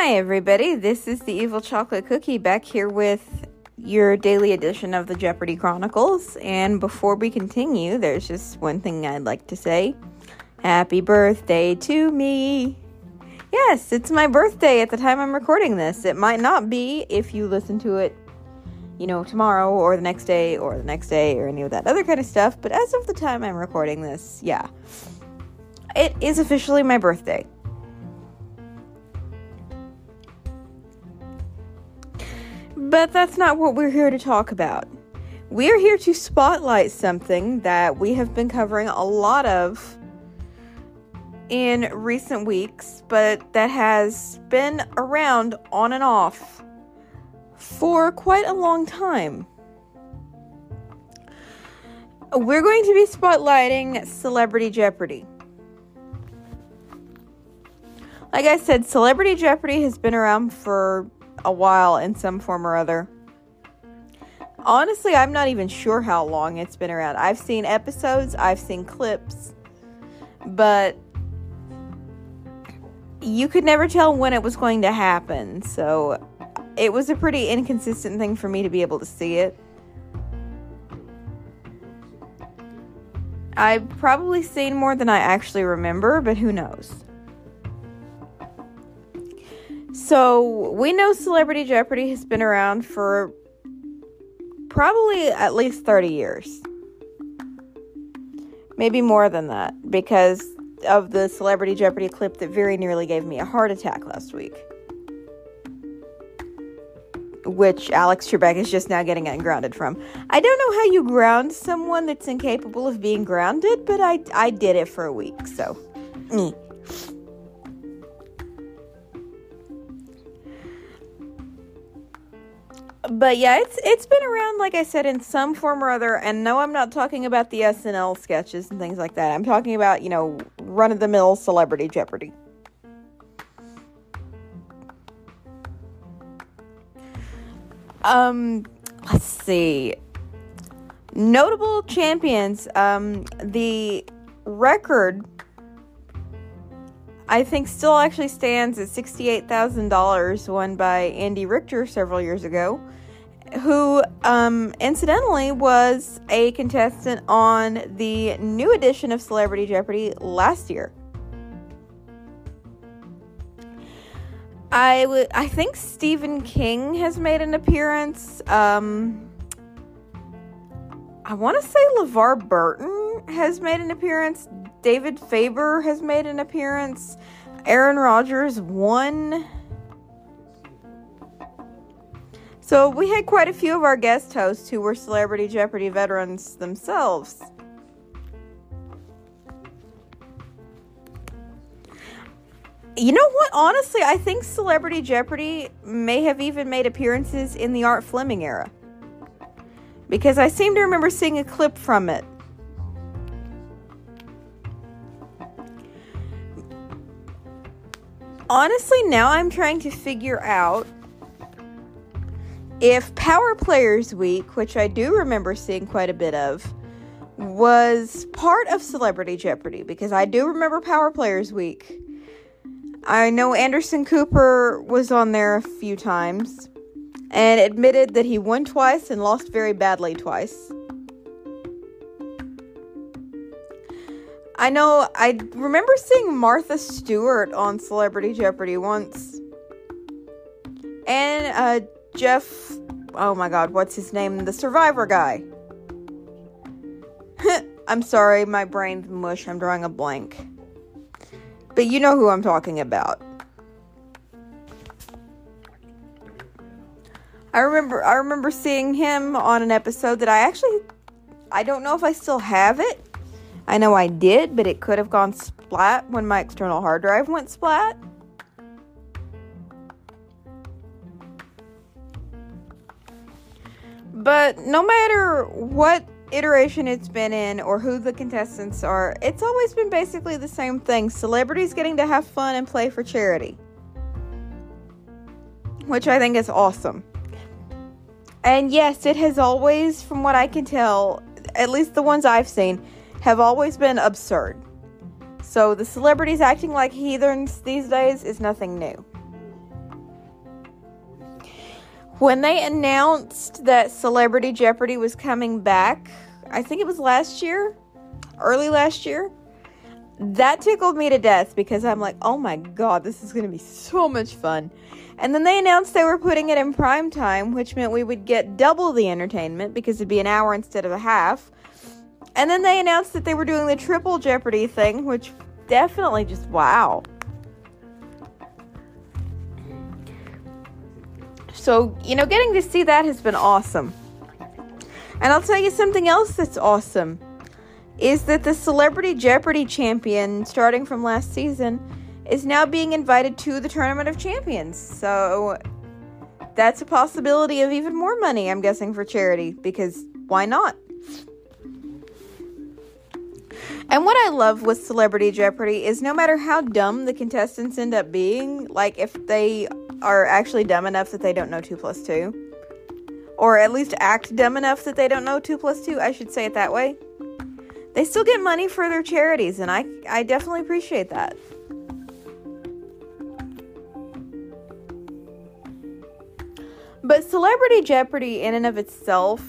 Hi, everybody. This is the Evil Chocolate Cookie back here with your daily edition of the Jeopardy Chronicles. And before we continue, there's just one thing I'd like to say Happy birthday to me. Yes, it's my birthday at the time I'm recording this. It might not be if you listen to it, you know, tomorrow or the next day or the next day or any of that other kind of stuff. But as of the time I'm recording this, yeah, it is officially my birthday. But that's not what we're here to talk about. We're here to spotlight something that we have been covering a lot of in recent weeks, but that has been around on and off for quite a long time. We're going to be spotlighting Celebrity Jeopardy. Like I said, Celebrity Jeopardy has been around for a while in some form or other. Honestly, I'm not even sure how long it's been around. I've seen episodes, I've seen clips, but you could never tell when it was going to happen. So it was a pretty inconsistent thing for me to be able to see it. I've probably seen more than I actually remember, but who knows? So, we know Celebrity Jeopardy has been around for probably at least 30 years. Maybe more than that, because of the Celebrity Jeopardy clip that very nearly gave me a heart attack last week. Which Alex Trebek is just now getting ungrounded from. I don't know how you ground someone that's incapable of being grounded, but I, I did it for a week, so. Mm. But yeah, it's it's been around, like I said, in some form or other. And no, I'm not talking about the SNL sketches and things like that. I'm talking about you know run of the mill celebrity Jeopardy. Um, let's see. Notable champions. Um, the record I think still actually stands at $68,000 won by Andy Richter several years ago who um, incidentally was a contestant on the new edition of Celebrity Jeopardy last year. I would I think Stephen King has made an appearance. Um, I want to say LeVar Burton has made an appearance. David Faber has made an appearance. Aaron Rodgers won So we had quite a few of our guest hosts who were Celebrity Jeopardy veterans themselves. You know what? Honestly, I think Celebrity Jeopardy may have even made appearances in the Art Fleming era. Because I seem to remember seeing a clip from it. Honestly, now I'm trying to figure out if Power Players Week, which I do remember seeing quite a bit of, was part of Celebrity Jeopardy, because I do remember Power Players Week. I know Anderson Cooper was on there a few times and admitted that he won twice and lost very badly twice. I know I remember seeing Martha Stewart on Celebrity Jeopardy once. And uh, Jeff, oh my god, what's his name? The survivor guy. I'm sorry, my brain's mush. I'm drawing a blank. But you know who I'm talking about. I remember I remember seeing him on an episode that I actually I don't know if I still have it. I know I did, but it could have gone splat when my external hard drive went splat. But no matter what iteration it's been in or who the contestants are, it's always been basically the same thing celebrities getting to have fun and play for charity. Which I think is awesome. And yes, it has always, from what I can tell, at least the ones I've seen, have always been absurd. So the celebrities acting like heathens these days is nothing new. When they announced that Celebrity Jeopardy was coming back, I think it was last year, early last year, that tickled me to death because I'm like, oh my god, this is going to be so much fun. And then they announced they were putting it in prime time, which meant we would get double the entertainment because it'd be an hour instead of a half. And then they announced that they were doing the triple Jeopardy thing, which definitely just wow. So, you know, getting to see that has been awesome. And I'll tell you something else that's awesome is that the Celebrity Jeopardy champion, starting from last season, is now being invited to the Tournament of Champions. So that's a possibility of even more money, I'm guessing, for charity, because why not? And what I love with Celebrity Jeopardy is no matter how dumb the contestants end up being, like if they are actually dumb enough that they don't know 2 plus 2. Or at least act dumb enough that they don't know 2 plus 2, I should say it that way. They still get money for their charities, and I, I definitely appreciate that. But Celebrity Jeopardy, in and of itself,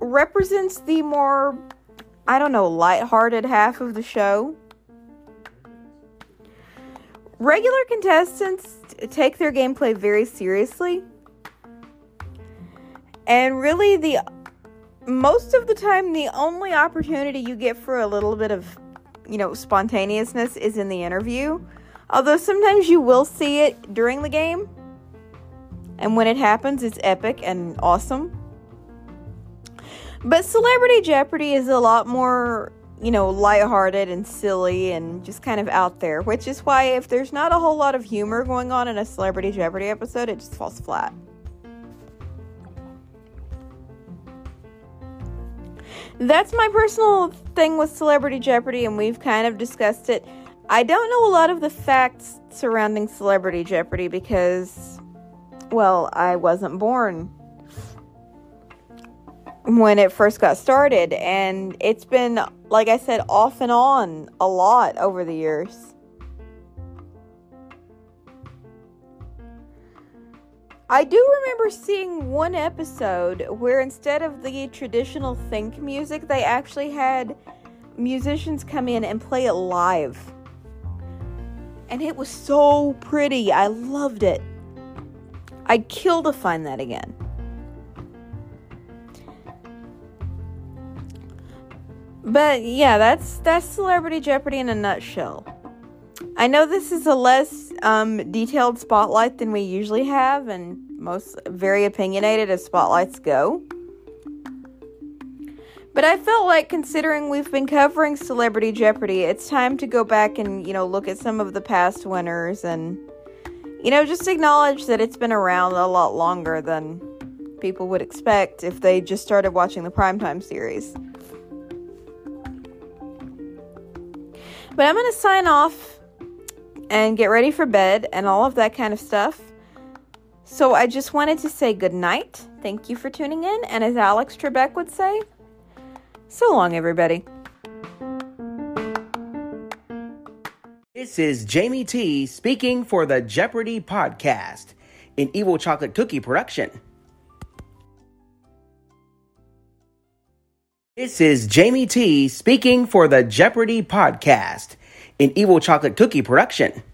represents the more, I don't know, lighthearted half of the show. Regular contestants take their gameplay very seriously. And really, the most of the time, the only opportunity you get for a little bit of, you know, spontaneousness is in the interview. Although sometimes you will see it during the game. And when it happens, it's epic and awesome. But Celebrity Jeopardy is a lot more you know, lighthearted and silly and just kind of out there, which is why if there's not a whole lot of humor going on in a Celebrity Jeopardy episode, it just falls flat. That's my personal thing with Celebrity Jeopardy, and we've kind of discussed it. I don't know a lot of the facts surrounding Celebrity Jeopardy because, well, I wasn't born when it first got started, and it's been like I said, off and on a lot over the years. I do remember seeing one episode where instead of the traditional think music, they actually had musicians come in and play it live. And it was so pretty. I loved it. I'd kill to find that again. But yeah, that's that's Celebrity Jeopardy in a nutshell. I know this is a less um, detailed spotlight than we usually have, and most very opinionated as spotlights go. But I felt like considering we've been covering Celebrity Jeopardy, it's time to go back and, you know, look at some of the past winners and, you know, just acknowledge that it's been around a lot longer than people would expect if they just started watching the primetime series. But I'm going to sign off and get ready for bed and all of that kind of stuff. So I just wanted to say good night. Thank you for tuning in. And as Alex Trebek would say, so long, everybody. This is Jamie T speaking for the Jeopardy podcast, an Evil Chocolate Cookie production. This is Jamie T speaking for the Jeopardy podcast, an Evil Chocolate Cookie production.